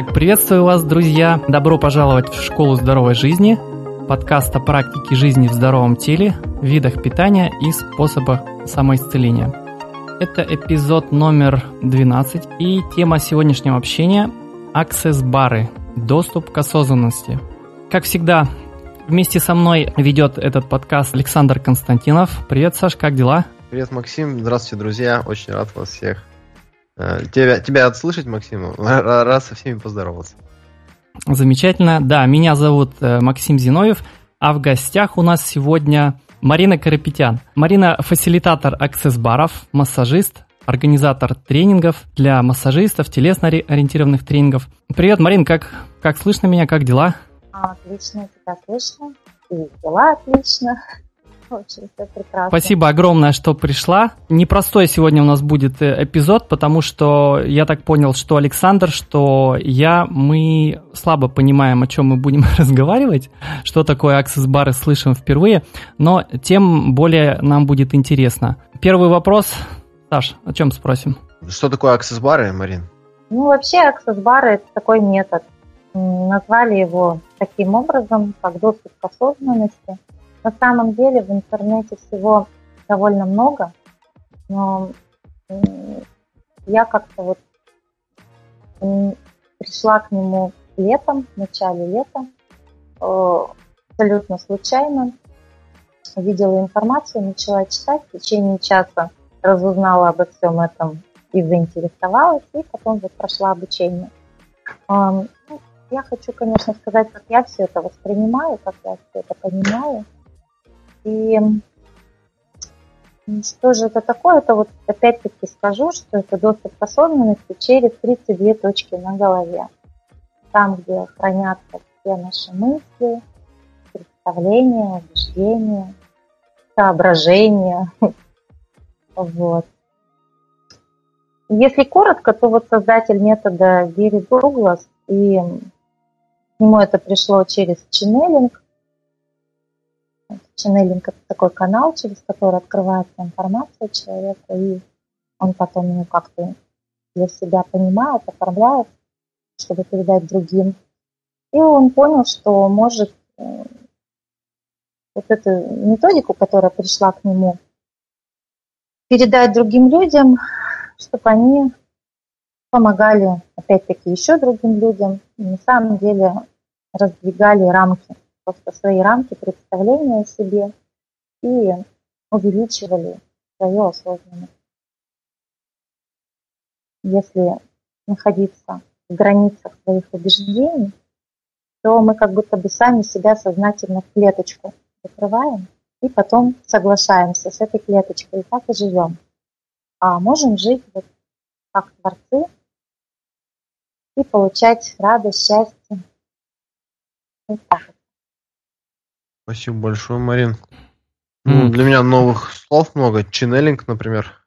Итак, приветствую вас, друзья! Добро пожаловать в Школу здоровой жизни, подкаст о практике жизни в здоровом теле, видах питания и способах самоисцеления. Это эпизод номер 12 и тема сегодняшнего общения – аксесс-бары, доступ к осознанности. Как всегда, вместе со мной ведет этот подкаст Александр Константинов. Привет, Саш, как дела? Привет, Максим. Здравствуйте, друзья. Очень рад вас всех тебя, тебя отслышать, Максим? Рад со всеми поздороваться. Замечательно. Да, меня зовут э, Максим Зиновьев, а в гостях у нас сегодня Марина Карапетян. Марина – фасилитатор аксесс-баров, массажист, организатор тренингов для массажистов, телесно-ориентированных тренингов. Привет, Марин, как, как слышно меня, как дела? Отлично, тебя слышно. И дела отлично. Очень все прекрасно. Спасибо огромное, что пришла. Непростой сегодня у нас будет э, эпизод, потому что я так понял, что Александр, что я, мы слабо понимаем, о чем мы будем разговаривать, что такое аксесс-бары слышим впервые, но тем более нам будет интересно. Первый вопрос. Саш, о чем спросим? Что такое аксесс-бары, Марин? Ну, вообще аксесс-бары – это такой метод. Назвали его таким образом, как доступ к осознанности – на самом деле в интернете всего довольно много, но я как-то вот пришла к нему летом, в начале лета, э, абсолютно случайно. Увидела информацию, начала читать, в течение часа разузнала обо всем этом и заинтересовалась, и потом вот прошла обучение. Ну, я хочу, конечно, сказать, как я все это воспринимаю, как я все это понимаю – и что же это такое? Это вот опять-таки скажу, что это доступ к осознанности через 32 точки на голове. Там, где хранятся все наши мысли, представления, убеждения, соображения. Вот. Если коротко, то вот создатель метода Гэри Дуглас, и к нему это пришло через ченнелинг, Ченнелинг – это такой канал, через который открывается информация человеку, и он потом ее как-то для себя понимает, оформляет, чтобы передать другим. И он понял, что может э, вот эту методику, которая пришла к нему, передать другим людям, чтобы они помогали, опять-таки, еще другим людям, на самом деле раздвигали рамки – просто свои рамки представления о себе и увеличивали свою осознанность. Если находиться в границах своих убеждений, то мы как будто бы сами себя сознательно в клеточку закрываем и потом соглашаемся с этой клеточкой и так и живем. А можем жить вот как творцы и получать радость, счастье. Вот так. Спасибо большое, Марин. Ну, для меня новых слов много. Ченнелинг, например.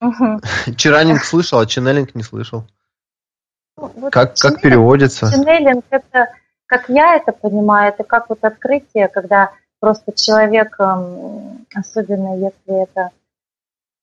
Угу. Чаранинг слышал, а ченнелинг не слышал. Ну, вот как, как переводится? Ченнелинг это, как я это понимаю, это как вот открытие, когда просто человек, эм, особенно если это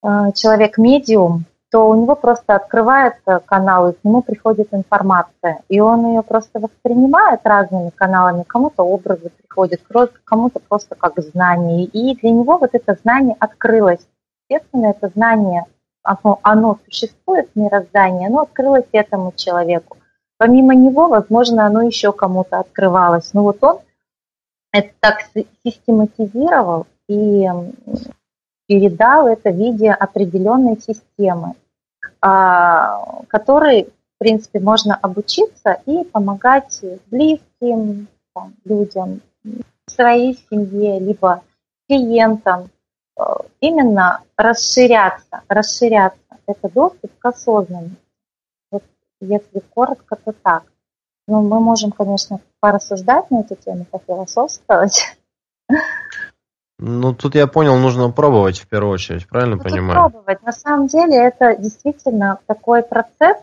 э, человек медиум, то у него просто открывается канал, и к нему приходит информация. И он ее просто воспринимает разными каналами. Кому-то образы приходят, кому-то просто как знание. И для него вот это знание открылось. Естественно, это знание, оно, оно существует в мироздании, оно открылось этому человеку. Помимо него, возможно, оно еще кому-то открывалось. Но вот он это так систематизировал и передал это в виде определенной системы. А, которой, в принципе, можно обучиться и помогать близким там, людям, своей семье, либо клиентам, э, именно расширяться, расширяться. Это доступ к осознанности. Вот если коротко, то так. Ну, мы можем, конечно, порассуждать на эту тему, пофилософствовать. Ну, тут я понял, нужно пробовать в первую очередь, правильно нужно понимаю? пробовать. На самом деле это действительно такой процесс.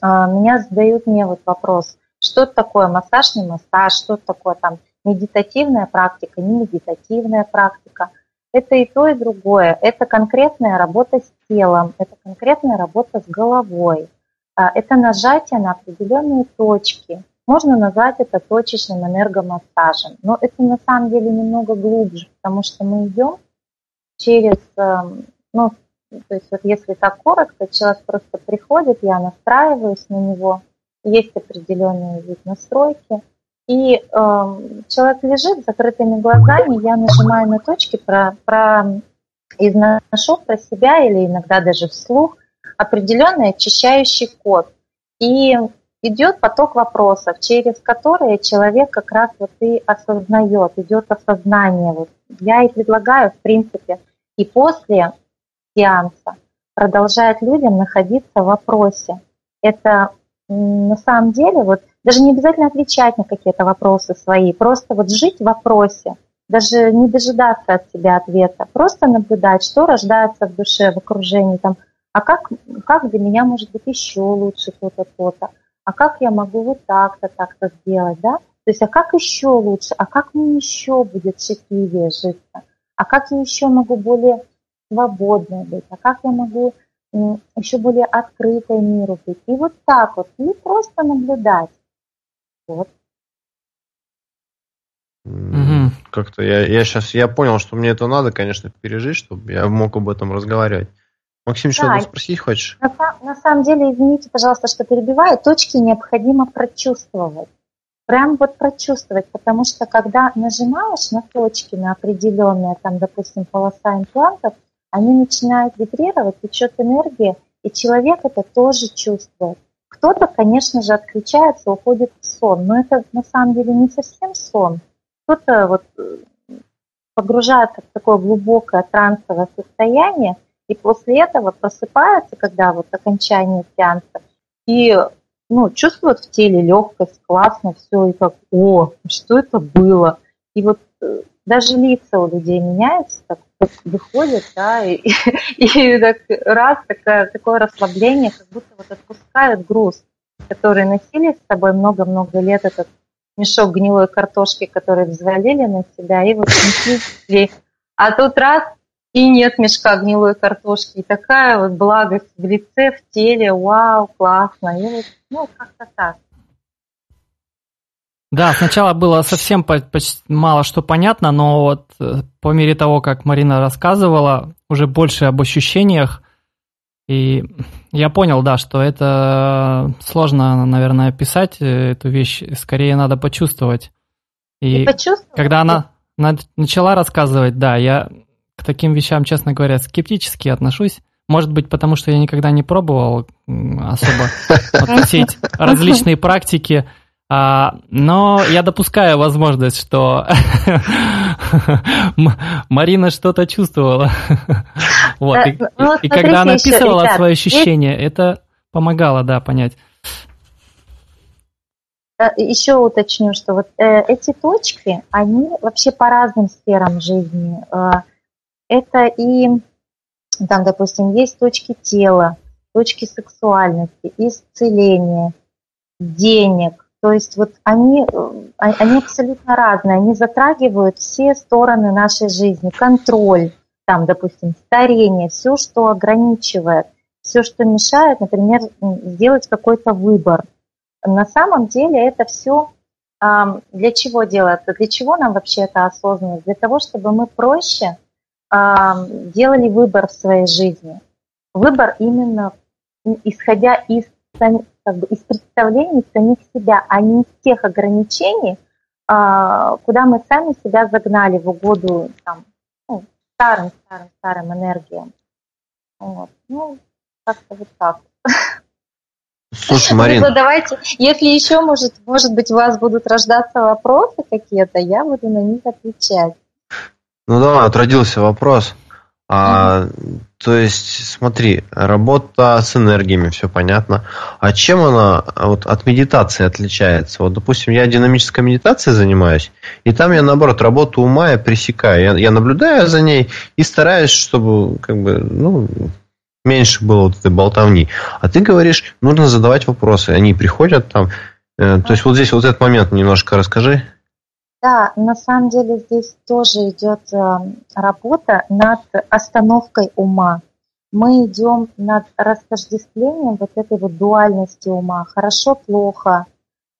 А, меня задают мне вот вопрос, что такое массаж, не массаж, что такое там медитативная практика, не медитативная практика. Это и то, и другое. Это конкретная работа с телом, это конкретная работа с головой. а, это нажатие на определенные точки. Можно назвать это точечным энергомассажем, но это на самом деле немного глубже, потому что мы идем через, эм, ну, то есть вот если так коротко, человек просто приходит, я настраиваюсь на него, есть определенный вид настройки, и э, человек лежит с закрытыми глазами, я нажимаю на точки, про, про изношу про себя или иногда даже вслух определенный очищающий код. И идет поток вопросов, через которые человек как раз вот и осознает, идет осознание. Вот я и предлагаю, в принципе, и после сеанса продолжает людям находиться в вопросе. Это на самом деле вот даже не обязательно отвечать на какие-то вопросы свои, просто вот жить в вопросе, даже не дожидаться от себя ответа, просто наблюдать, что рождается в душе, в окружении, там, а как, как для меня может быть еще лучше то-то, то-то, а как я могу вот так-то, так-то сделать, да? То есть, а как еще лучше, а как мне еще будет счастливее житься, а как я еще могу более свободной быть, а как я могу еще более открытой миру быть. И вот так вот, и просто наблюдать. Вот. Как-то я, я сейчас я понял, что мне это надо, конечно, пережить, чтобы я мог об этом разговаривать. Максим, да, что-то спросить хочешь? На, на самом деле, извините, пожалуйста, что перебиваю, точки необходимо прочувствовать. Прям вот прочувствовать, потому что когда нажимаешь на точки, на определенные, там, допустим, полоса имплантов, они начинают вибрировать, течет энергия, и человек это тоже чувствует. Кто-то, конечно же, отключается, уходит в сон, но это на самом деле не совсем сон. Кто-то вот э, погружается в такое глубокое трансовое состояние, и после этого просыпается, когда вот окончание сеанса, и ну, чувствует в теле легкость, классно, все, и как, о, что это было? И вот э, даже лица у людей меняются, так выходят, да, и, и, так раз такое, такое расслабление, как будто вот отпускают груз, который носили с собой много-много лет, этот мешок гнилой картошки, который взвалили на себя, и вот несли. А тут раз, и нет мешка гнилой картошки, и такая вот благость в лице, в теле, вау, классно, и вот, ну, как-то так. Да, сначала было совсем мало что понятно, но вот э, по мере того, как Марина рассказывала, уже больше об ощущениях, и я понял, да, что это сложно, наверное, описать э, эту вещь, скорее надо почувствовать. И, и когда она начала рассказывать, да, я к таким вещам, честно говоря, скептически отношусь. Может быть, потому что я никогда не пробовал особо вот все эти различные практики, а, но я допускаю возможность, что Марина что-то чувствовала. вот. И, ну, и когда она описывала еще, свои ощущения, есть... это помогало, да, понять. Еще уточню, что вот э, эти точки, они вообще по разным сферам жизни. Э, это и, там, допустим, есть точки тела, точки сексуальности, исцеления, денег, то есть вот они, э, а, они абсолютно разные, они затрагивают все стороны нашей жизни, контроль, там, допустим, старение, все, что ограничивает, все, что мешает, например, сделать какой-то выбор. На самом деле это все для чего делается? Для чего нам вообще это осознанность? Для того, чтобы мы проще делали выбор в своей жизни. Выбор именно исходя из как бы из представлений самих себя, а не из тех ограничений, а, куда мы сами себя загнали в угоду там, ну, старым, старым, старым энергиям. Вот. Ну, как-то вот так. Слушай, Марина. Ну, давайте, если еще, может, может быть, у вас будут рождаться вопросы какие-то, я буду на них отвечать. Ну да, вот родился вопрос. А, то есть, смотри, работа с энергиями, все понятно. А чем она вот, от медитации отличается? Вот, допустим, я динамической медитацией занимаюсь, и там я, наоборот, работу ума я пресекаю. Я, я наблюдаю за ней и стараюсь, чтобы как бы, ну, меньше было вот этой болтовни. А ты говоришь, нужно задавать вопросы. Они приходят там. Э, то есть, вот здесь вот этот момент немножко расскажи. Да, на самом деле здесь тоже идет э, работа над остановкой ума. мы идем над растождествлением вот этой вот дуальности ума. Хорошо, плохо,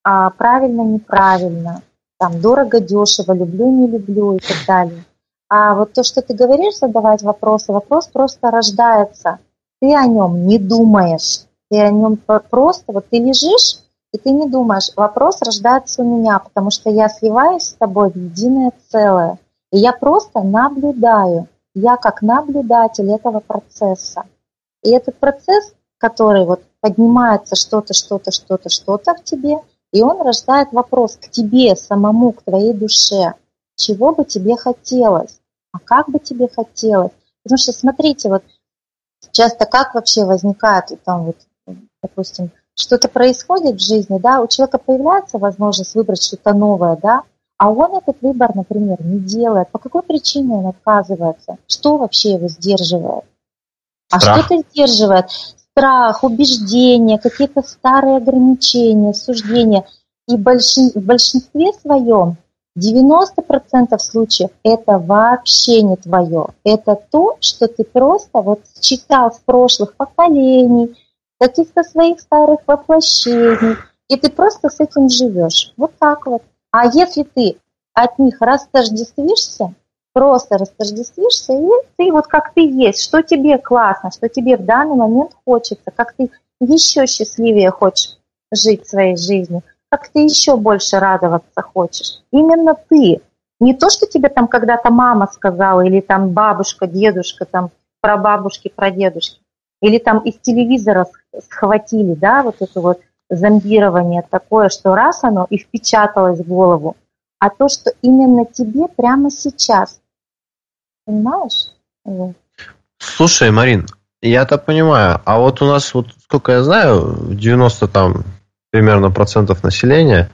а правильно, неправильно, там дорого, дешево, люблю, не люблю и так далее. А вот то, что ты говоришь, задавать вопросы, вопрос просто рождается. Ты о нем не думаешь, ты о нем просто, вот ты лежишь, и ты не думаешь, вопрос рождается у меня, потому что я сливаюсь с тобой в единое целое. И я просто наблюдаю. Я как наблюдатель этого процесса. И этот процесс, который вот поднимается что-то, что-то, что-то, что-то в тебе, и он рождает вопрос к тебе самому, к твоей душе. Чего бы тебе хотелось? А как бы тебе хотелось? Потому что смотрите, вот часто как вообще возникает там вот, допустим, что-то происходит в жизни, да, у человека появляется возможность выбрать что-то новое, да, а он этот выбор, например, не делает. По какой причине он отказывается? Что вообще его сдерживает? А что-то сдерживает. Страх, убеждения, какие-то старые ограничения, суждения. И большин, в большинстве своем 90% случаев это вообще не твое. Это то, что ты просто вот читал с прошлых поколений, каких-то своих старых воплощений, и ты просто с этим живешь. Вот так вот. А если ты от них растождествишься, просто растождествишься, и ты вот как ты есть, что тебе классно, что тебе в данный момент хочется, как ты еще счастливее хочешь жить своей жизнью, как ты еще больше радоваться хочешь. Именно ты. Не то, что тебе там когда-то мама сказала, или там бабушка, дедушка, там про бабушки, про дедушки, или там из телевизора схватили, да, вот это вот зомбирование такое, что раз оно и впечаталось в голову, а то, что именно тебе прямо сейчас. Понимаешь? Слушай, Марин, я это понимаю. А вот у нас, вот сколько я знаю, 90 там примерно процентов населения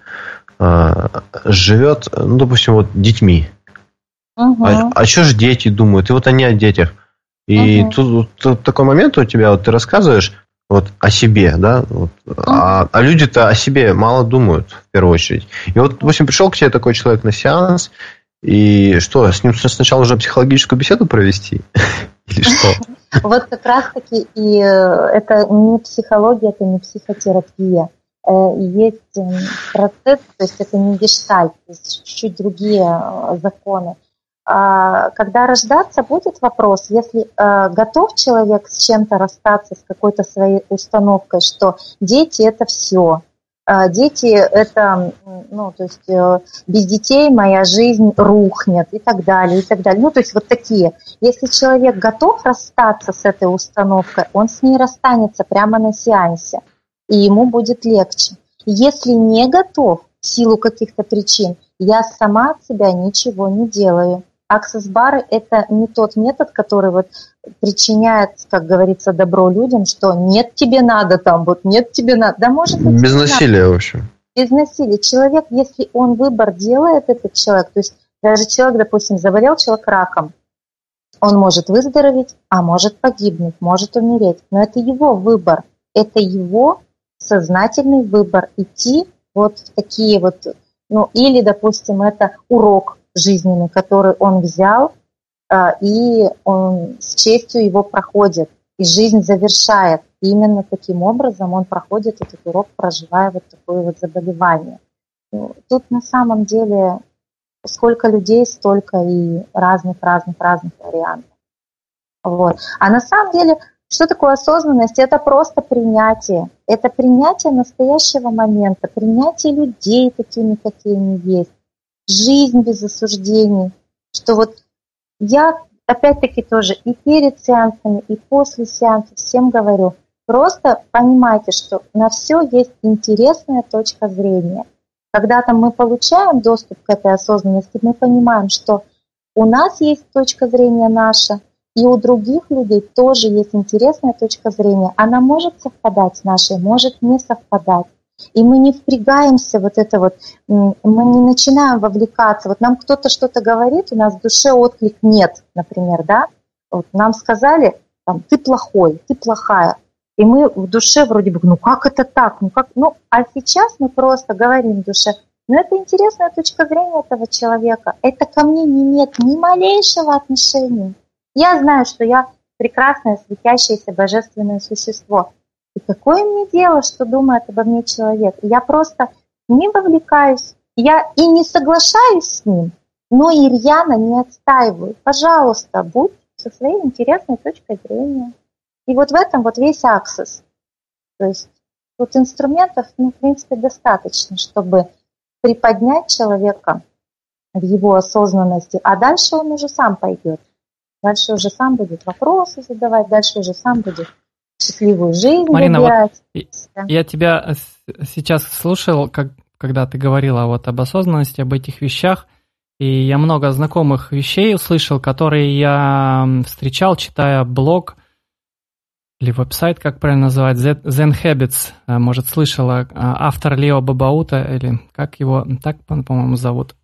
э, живет, ну, допустим, вот детьми. Угу. А, а что же дети думают? И вот они о детях. И угу. тут, тут такой момент у тебя, вот ты рассказываешь вот о себе, да, вот, угу. а, а люди-то о себе мало думают в первую очередь. И вот, допустим, пришел к тебе такой человек на сеанс, и что, с ним сначала уже психологическую беседу провести? Или что? Вот как раз-таки и э, это не психология, это не психотерапия. Э, есть процесс, то есть это не гештальт, есть чуть-чуть другие э, законы. А, когда рождаться будет вопрос, если э, готов человек с чем-то расстаться, с какой-то своей установкой, что дети это все, а, дети это, ну, то есть э, без детей моя жизнь рухнет и так далее, и так далее. Ну, то есть вот такие. Если человек готов расстаться с этой установкой, он с ней расстанется прямо на сеансе, и ему будет легче. Если не готов в силу каких-то причин, я сама от себя ничего не делаю. Аксесс-бары – это не тот метод, который вот причиняет, как говорится, добро людям, что нет тебе надо там, вот нет тебе надо. Да может быть... Без насилия, надо. в общем. Без насилия. Человек, если он выбор делает, этот человек, то есть даже человек, допустим, заболел человек раком, он может выздороветь, а может погибнуть, может умереть. Но это его выбор. Это его сознательный выбор идти вот в такие вот, ну или, допустим, это урок, жизненный, который он взял, а, и он с честью его проходит, и жизнь завершает. И именно таким образом он проходит этот урок, проживая вот такое вот заболевание. Ну, тут на самом деле сколько людей, столько и разных-разных-разных вариантов. Вот. А на самом деле, что такое осознанность? Это просто принятие. Это принятие настоящего момента, принятие людей такими, какие они есть жизнь без осуждений, что вот я опять-таки тоже и перед сеансами, и после сеанса всем говорю, просто понимайте, что на все есть интересная точка зрения. Когда там мы получаем доступ к этой осознанности, мы понимаем, что у нас есть точка зрения наша, и у других людей тоже есть интересная точка зрения. Она может совпадать с нашей, может не совпадать. И мы не впрягаемся, вот это вот, мы не начинаем вовлекаться. Вот нам кто-то что-то говорит, у нас в душе отклик нет, например, да? Вот нам сказали, там, ты плохой, ты плохая. И мы в душе вроде бы, ну как это так? Ну, как? ну а сейчас мы просто говорим в душе, ну это интересная точка зрения этого человека. Это ко мне не имеет ни малейшего отношения. Я знаю, что я прекрасное, светящееся божественное существо. И какое мне дело, что думает обо мне человек? Я просто не вовлекаюсь, я и не соглашаюсь с ним, но и рьяно не отстаиваю. Пожалуйста, будь со своей интересной точкой зрения. И вот в этом вот весь аксесс. То есть вот инструментов, ну, в принципе, достаточно, чтобы приподнять человека в его осознанности, а дальше он уже сам пойдет. Дальше уже сам будет вопросы задавать, дальше уже сам будет счастливую жизнь Марина, выбирать. Вот я тебя сейчас слушал, как, когда ты говорила вот об осознанности, об этих вещах, и я много знакомых вещей услышал, которые я встречал, читая блог или веб-сайт, как правильно называть, Zen Habits, э, может, слышала, э, автор Лео Бабаута, или как его, так, по-моему, зовут.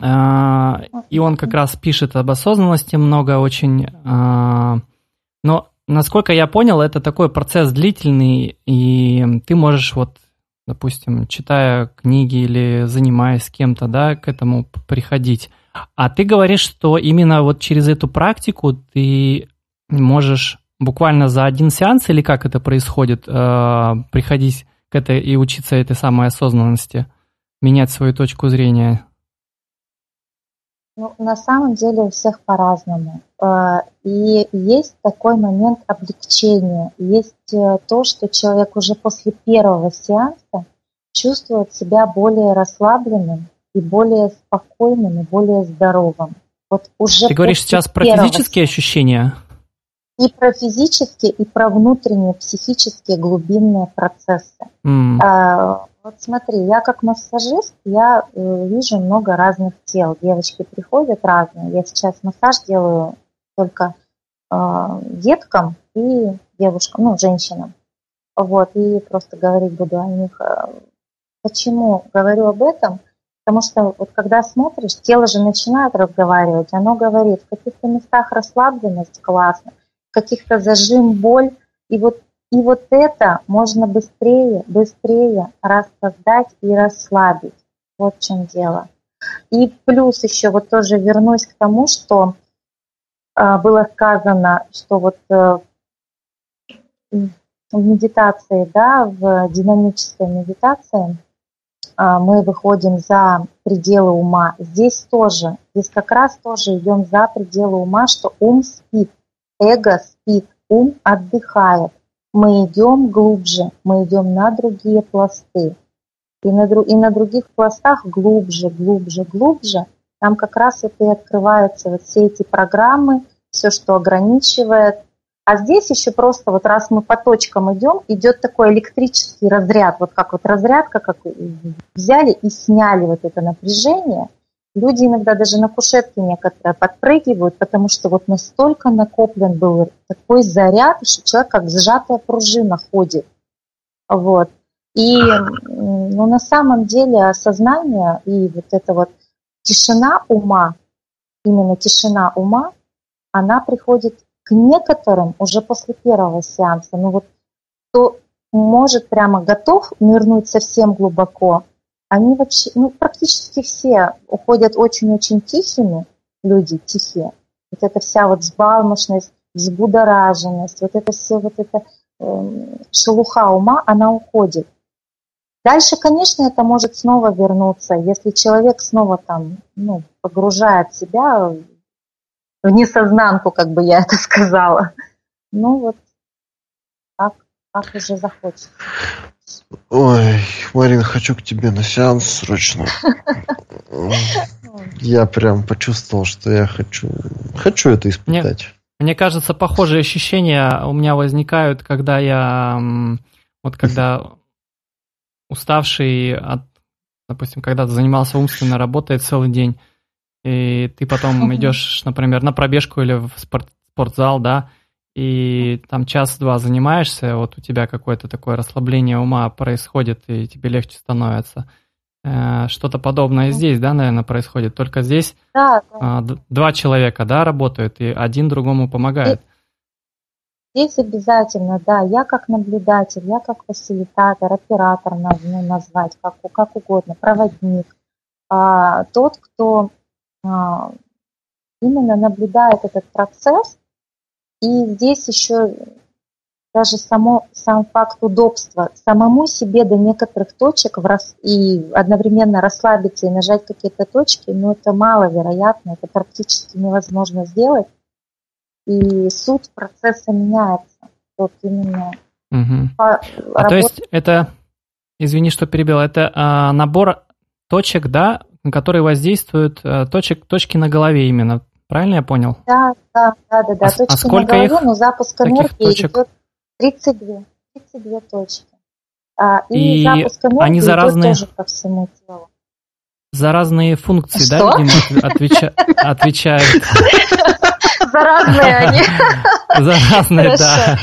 Э, и он как раз пишет об осознанности много очень, но насколько я понял, это такой процесс длительный, и ты можешь вот, допустим, читая книги или занимаясь с кем-то, да, к этому приходить. А ты говоришь, что именно вот через эту практику ты можешь буквально за один сеанс или как это происходит, э, приходить к этой и учиться этой самой осознанности, менять свою точку зрения? Ну, на самом деле у всех по-разному. Э, и есть такой момент облегчения. Есть э, то, что человек уже после первого сеанса чувствует себя более расслабленным и более спокойным и более здоровым. Вот уже Ты говоришь сейчас про физические ощущения? и про физические, и про внутренние психические глубинные процессы. Mm. А, вот смотри, я как массажист, я э, вижу много разных тел. Девочки приходят разные. Я сейчас массаж делаю только э, деткам и девушкам, ну, женщинам. Вот, и просто говорить буду о них. Э, почему говорю об этом? Потому что вот когда смотришь, тело же начинает разговаривать, оно говорит, в каких-то местах расслабленность классно, каких-то зажим, боль. И вот, и вот это можно быстрее, быстрее рассоздать и расслабить. Вот в чем дело. И плюс еще вот тоже вернусь к тому, что э, было сказано, что вот э, в медитации, да, в динамической медитации э, мы выходим за пределы ума. Здесь тоже, здесь как раз тоже идем за пределы ума, что ум спит. Эго спит, ум отдыхает. Мы идем глубже, мы идем на другие пласты. И на, и на других пластах глубже, глубже, глубже, там как раз вот и открываются вот все эти программы, все, что ограничивает. А здесь еще просто вот раз мы по точкам идем, идет такой электрический разряд, вот как вот разрядка, как взяли и сняли вот это напряжение – Люди иногда даже на кушетке некоторые подпрыгивают, потому что вот настолько накоплен был такой заряд, что человек как сжатая пружина ходит. Вот. И ну, на самом деле осознание и вот эта вот тишина ума, именно тишина ума, она приходит к некоторым уже после первого сеанса. Ну вот кто может прямо готов нырнуть совсем глубоко, они вообще, ну, практически все уходят очень-очень тихими, люди тихие. Вот эта вся вот взбалмошность, взбудораженность, вот это все, вот эта э, шелуха ума, она уходит. Дальше, конечно, это может снова вернуться, если человек снова там, ну, погружает себя в несознанку, как бы я это сказала. Ну вот, как, как уже захочется. Ой, Марина, хочу к тебе на сеанс срочно. Я прям почувствовал, что я хочу, хочу это испытать. Мне, мне кажется, похожие ощущения у меня возникают, когда я, вот когда уставший от, допустим, когда ты занимался умственной работой целый день, и ты потом идешь, например, на пробежку или в спорт, спортзал, да, и там час-два занимаешься, вот у тебя какое-то такое расслабление ума происходит, и тебе легче становится. Э, что-то подобное здесь, да, наверное, происходит. Только здесь да, да. два человека, да, работают, и один другому помогает. Здесь обязательно, да, я как наблюдатель, я как фасилитатор, оператор, ну, назвать, как, как угодно, проводник, а, тот, кто а, именно наблюдает этот процесс, И здесь еще даже само, сам факт удобства, самому себе до некоторых точек в рас, и одновременно расслабиться и нажать какие-то точки, ну это маловероятно, это практически невозможно сделать. И суть процесса меняется. Вот именно. Угу. По, а то есть это, извини, что перебил, это а, набор точек, да, которые воздействуют, а, точек, точки на голове именно. Правильно я понял? Да, да, да, да, да. А, точки а сколько на голове, их? но запуск энергии точек? идет 32, 32 точки. А, и, и запуск энергии они за разные... тоже по всему телу. За разные функции, Что? да, видимо, отвеча... отвечают. За разные они. За разные, да.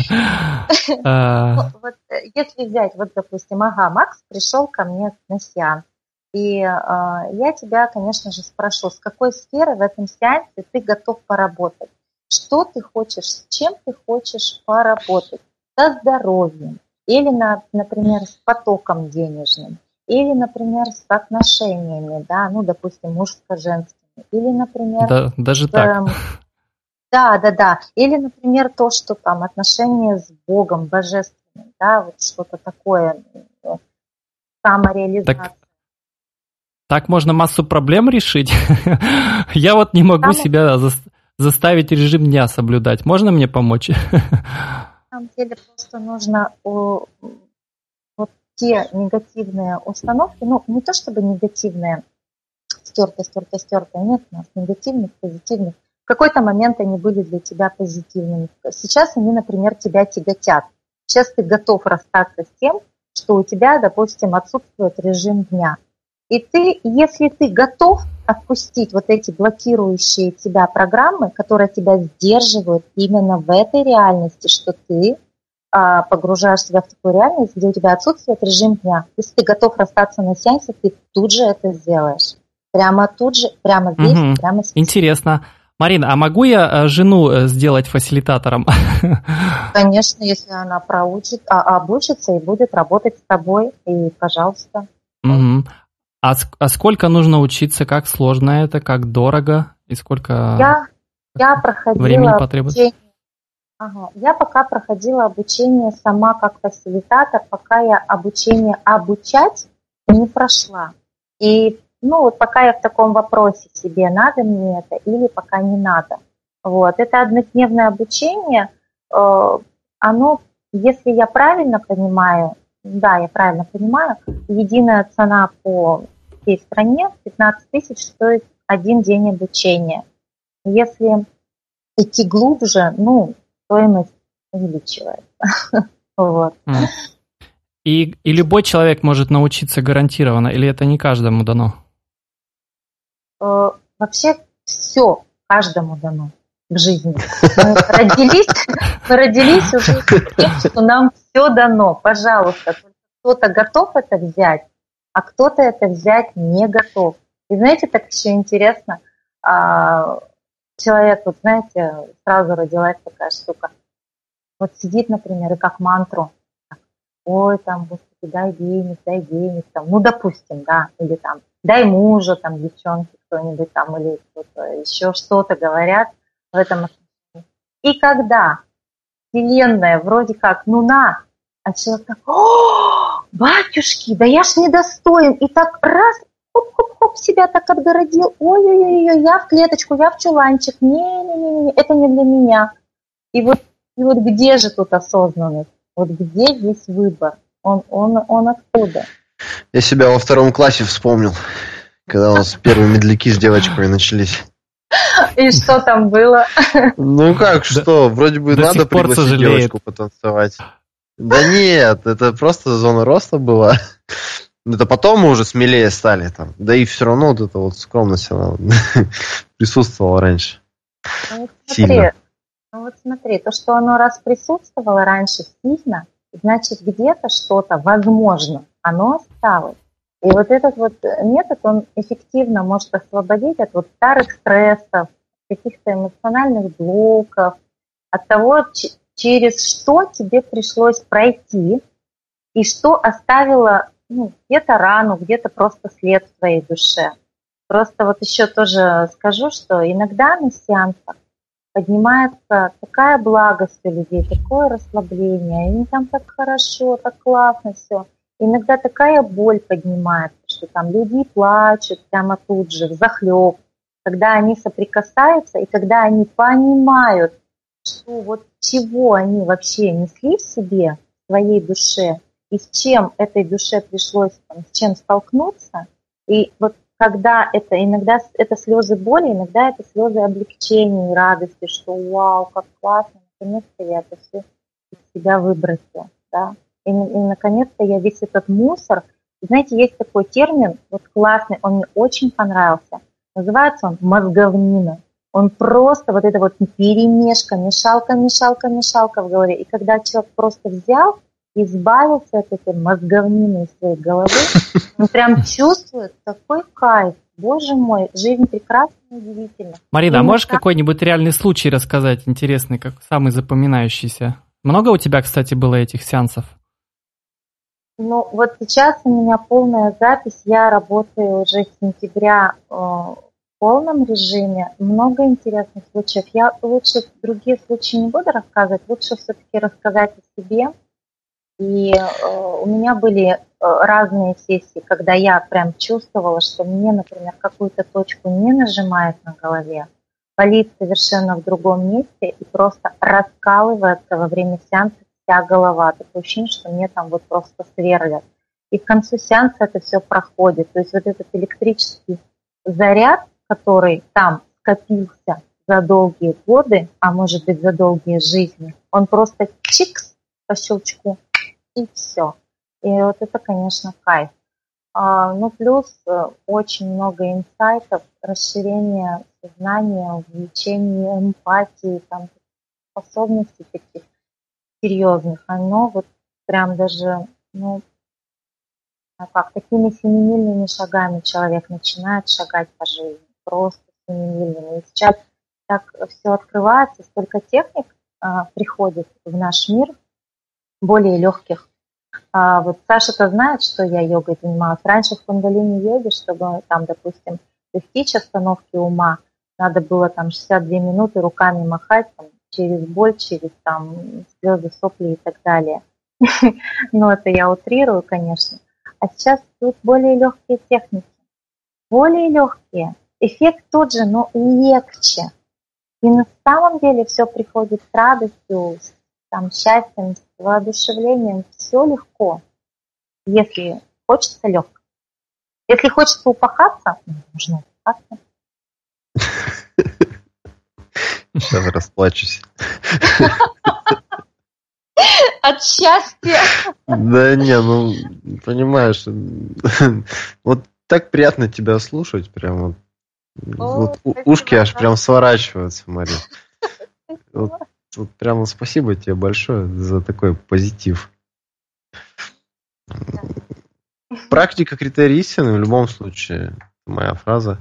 А. Вот, э, если взять, вот, допустим, ага, Макс пришел ко мне на сеанс, и э, я тебя, конечно же, спрошу, с какой сферы в этом сеансе ты готов поработать? Что ты хочешь, с чем ты хочешь поработать? Со здоровьем, или, на, например, с потоком денежным, или, например, с отношениями, да, ну, допустим, мужско-женскими, или, например... Да, даже с, так. Эм, да, да, да. Или, например, то, что там отношения с Богом, божественным, да, вот что-то такое, э, самореализация. Так, так можно массу проблем решить. Я вот не могу себя заставить режим дня соблюдать. Можно мне помочь? На самом деле просто нужно вот те негативные установки, ну, не то чтобы негативные, стерто, стерто, стерто, нет у нас негативных, позитивных, в какой-то момент они были для тебя позитивными. Сейчас они, например, тебя тяготят. Сейчас ты готов расстаться с тем, что у тебя, допустим, отсутствует режим дня. И ты, если ты готов отпустить вот эти блокирующие тебя программы, которые тебя сдерживают именно в этой реальности, что ты а, погружаешь себя в такую реальность, где у тебя отсутствует режим дня. Если ты готов расстаться на сеансе, ты тут же это сделаешь. Прямо тут же, прямо здесь, угу. прямо сейчас. Интересно. Марина, а могу я э, жену э, сделать фасилитатором? Конечно, если она проучит, а, обучится и будет работать с тобой, и пожалуйста. Угу. А, а сколько нужно учиться, как сложно это, как дорого и сколько я, я проходила времени потребуется? Обучение. Ага. Я пока проходила обучение сама как фасилитатор, пока я обучение обучать не прошла. И ну вот пока я в таком вопросе себе, надо мне это или пока не надо. Вот. Это однодневное обучение, э, оно, если я правильно понимаю, да, я правильно понимаю, единая цена по всей стране 15 тысяч стоит один день обучения. Если идти глубже, ну, стоимость увеличивается. Вот. И, и любой человек может научиться гарантированно, или это не каждому дано? э, вообще все каждому дано в жизни. Мы родились, мы родились уже тем, что нам все дано. Пожалуйста, кто-то готов это взять, а кто-то это взять не готов. И знаете, так еще интересно, а, человек, вот знаете, сразу родилась такая штука. Вот сидит, например, и как мантру, ой, там, господи, дай денег, дай денег, там, ну, допустим, да, или там, дай мужа, там, девчонки, кто-нибудь там, или кто-то еще что-то говорят в этом отношении. И когда Вселенная вроде как, ну на, а человек так, о, батюшки, да я ж недостоин, и так раз, хоп-хоп-хоп, себя так отгородил, ой-ой-ой, я в клеточку, я в чуланчик, не-не-не, это не для меня. И вот, и вот где же тут осознанность? Вот где здесь выбор? Он, он, он откуда? Я себя во втором классе вспомнил, когда у нас первые медляки с девочками начались. И что там было? Ну как, что? Вроде бы надо пригласить девочку потанцевать. Да нет, это просто зона роста была. Это потом мы уже смелее стали там. Да и все равно вот эта вот скромность она присутствовала раньше. Ну, вот смотри, ну вот смотри, то, что оно раз присутствовало раньше сильно, значит где-то что-то, возможно, оно осталось. И вот этот вот метод, он эффективно может освободить от вот старых стрессов, каких-то эмоциональных блоков, от того, через что тебе пришлось пройти, и что оставило ну, где-то рану, где-то просто след в твоей душе. Просто вот еще тоже скажу, что иногда на сеансах поднимается такая благость у людей, такое расслабление, им там так хорошо, так классно все. Иногда такая боль поднимается, что там люди плачут прямо тут же, в захлеб, когда они соприкасаются и когда они понимают, что вот чего они вообще несли в себе, в своей душе, и с чем этой душе пришлось, там, с чем столкнуться, и вот когда это иногда это слезы боли, иногда это слезы облегчения и радости, что вау, как классно, наконец-то я это все из себя выбросил, да, и, и наконец-то я весь этот мусор, знаете, есть такой термин, вот классный, он мне очень понравился, называется он мозговнина, он просто вот это вот перемешка, мешалка, мешалка, мешалка в голове, и когда человек просто взял избавился от этой мозговнины из своей головы, он прям чувствует такой кайф. Боже мой, жизнь прекрасна и удивительна. Марина, а можешь так... какой-нибудь реальный случай рассказать, интересный, как самый запоминающийся? Много у тебя, кстати, было этих сеансов? Ну, вот сейчас у меня полная запись. Я работаю уже с сентября э, в полном режиме. Много интересных случаев. Я лучше другие случаи не буду рассказывать. Лучше все-таки рассказать о себе и э, у меня были э, разные сессии, когда я прям чувствовала, что мне, например, какую-то точку не нажимает на голове, болит совершенно в другом месте и просто раскалывается во время сеанса вся голова. Такое ощущение, что мне там вот просто сверлят. И к концу сеанса это все проходит. То есть вот этот электрический заряд, который там скопился за долгие годы, а может быть за долгие жизни, он просто чикс по щелчку и все. И вот это, конечно, кайф. А, ну, плюс э, очень много инсайтов, расширение сознания, увеличение эмпатии, там, способностей таких серьезных. Оно вот прям даже, ну, а как, такими семимильными шагами человек начинает шагать по жизни. Просто семимильными. И сейчас так все открывается, столько техник а, приходит в наш мир, более легких. А вот Саша-то знает, что я йогой занималась. Раньше в кундалини йоге, чтобы там, допустим, достичь остановки ума, надо было там 62 минуты руками махать там, через боль, через там слезы, сопли и так далее. Ну, это я утрирую, конечно. А сейчас тут более легкие техники. Более легкие. Эффект тот же, но легче. И на самом деле все приходит с радостью, с там, счастьем, с воодушевлением, все легко, если хочется легко. Если хочется упахаться, ну, нужно упахаться. Сейчас расплачусь. От счастья. Да не, ну, понимаешь, вот так приятно тебя слушать, прям вот, вот ушки аж прям сворачиваются, Мария. Вот, вот прямо спасибо тебе большое за такой позитив. Практика критерий истины в любом случае. Моя фраза.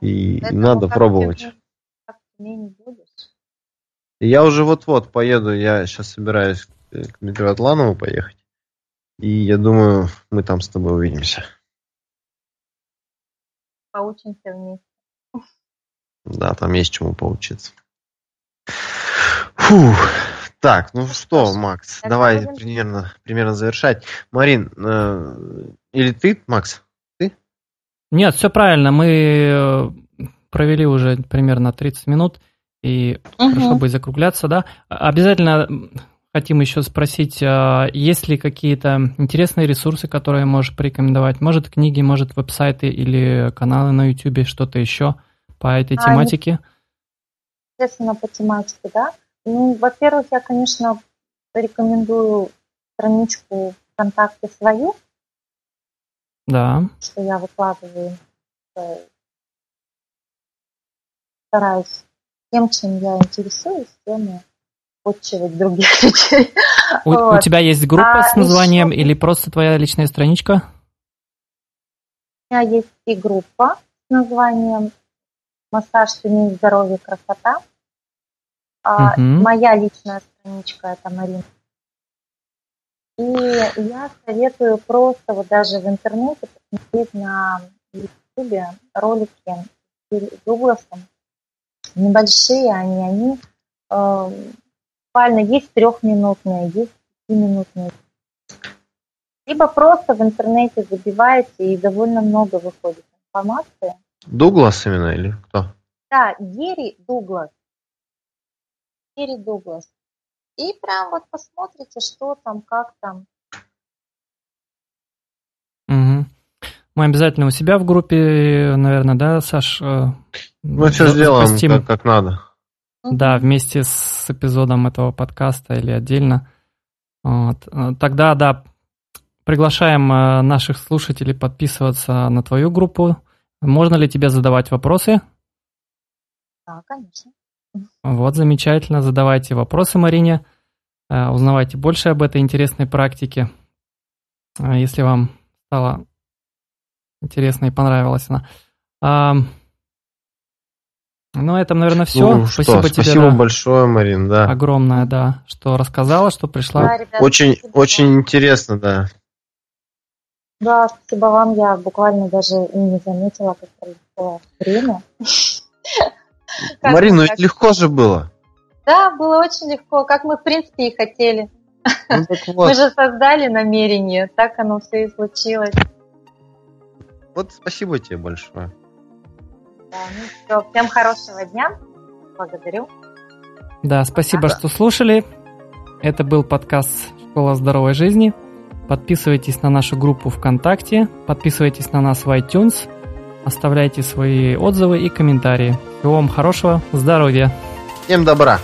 И Это надо пробовать. Я уже вот-вот поеду, я сейчас собираюсь к Дмитрию Атланову поехать. И я думаю, мы там с тобой увидимся. Поучимся вместе. Да, там есть чему поучиться. Фух. Так, ну что, Макс, Это давай будем... примерно, примерно завершать. Марин, э, или ты, Макс? Ты? Нет, все правильно. Мы э, провели уже примерно 30 минут, и угу. хорошо бы закругляться, да. Обязательно хотим еще спросить, а есть ли какие-то интересные ресурсы, которые можешь порекомендовать? Может, книги, может, веб-сайты или каналы на YouTube, что-то еще по этой а, тематике? Естественно, по тематике, да. Ну, во-первых, я, конечно, рекомендую страничку ВКонтакте свою. Да. Что я выкладываю. Стараюсь тем, чем я интересуюсь, тем и подчивать других людей. У, вот. у тебя есть группа а с названием еще... или просто твоя личная страничка? У меня есть и группа с названием «Массаж, семейное здоровье, красота». А, угу. Моя личная страничка это Марина. И я советую просто вот даже в интернете посмотреть на YouTube ролики с Дугласом. Небольшие они, они э, буквально есть трехминутные, есть пятиминутные. Либо просто в интернете забиваете, и довольно много выходит информации. Дуглас именно или кто? Да, Герри Дуглас. Герри Дуглас. И прям вот посмотрите, что там, как там. Угу. Мы обязательно у себя в группе, наверное, да, Саш? Э, Мы все сделаем как, как надо. Да, вместе с эпизодом этого подкаста или отдельно. Вот. Э, тогда, да, приглашаем э, наших слушателей подписываться на твою группу. Можно ли тебе задавать вопросы? Да, конечно. Вот, замечательно. Задавайте вопросы Марине. Узнавайте больше об этой интересной практике. Если вам стало интересно и понравилась она. Ну, это, наверное, все. Ну, спасибо что, тебе. Спасибо да, большое, Марин, да. Огромное, да, что рассказала, что пришла. Да, ребята, очень, очень интересно, да. Да, спасибо вам. Я буквально даже и не заметила, как пролетело время. Марин, ну ведь легко же было. Да, было очень легко, как мы, в принципе, и хотели. Ну, вот. Мы же создали намерение, так оно все и случилось. Вот спасибо тебе большое. Да, ну все, всем хорошего дня. Благодарю. Да, спасибо, ага. что слушали. Это был подкаст «Школа здоровой жизни». Подписывайтесь на нашу группу ВКонтакте, подписывайтесь на нас в iTunes, оставляйте свои отзывы и комментарии. Всего вам хорошего, здоровья. Всем добра.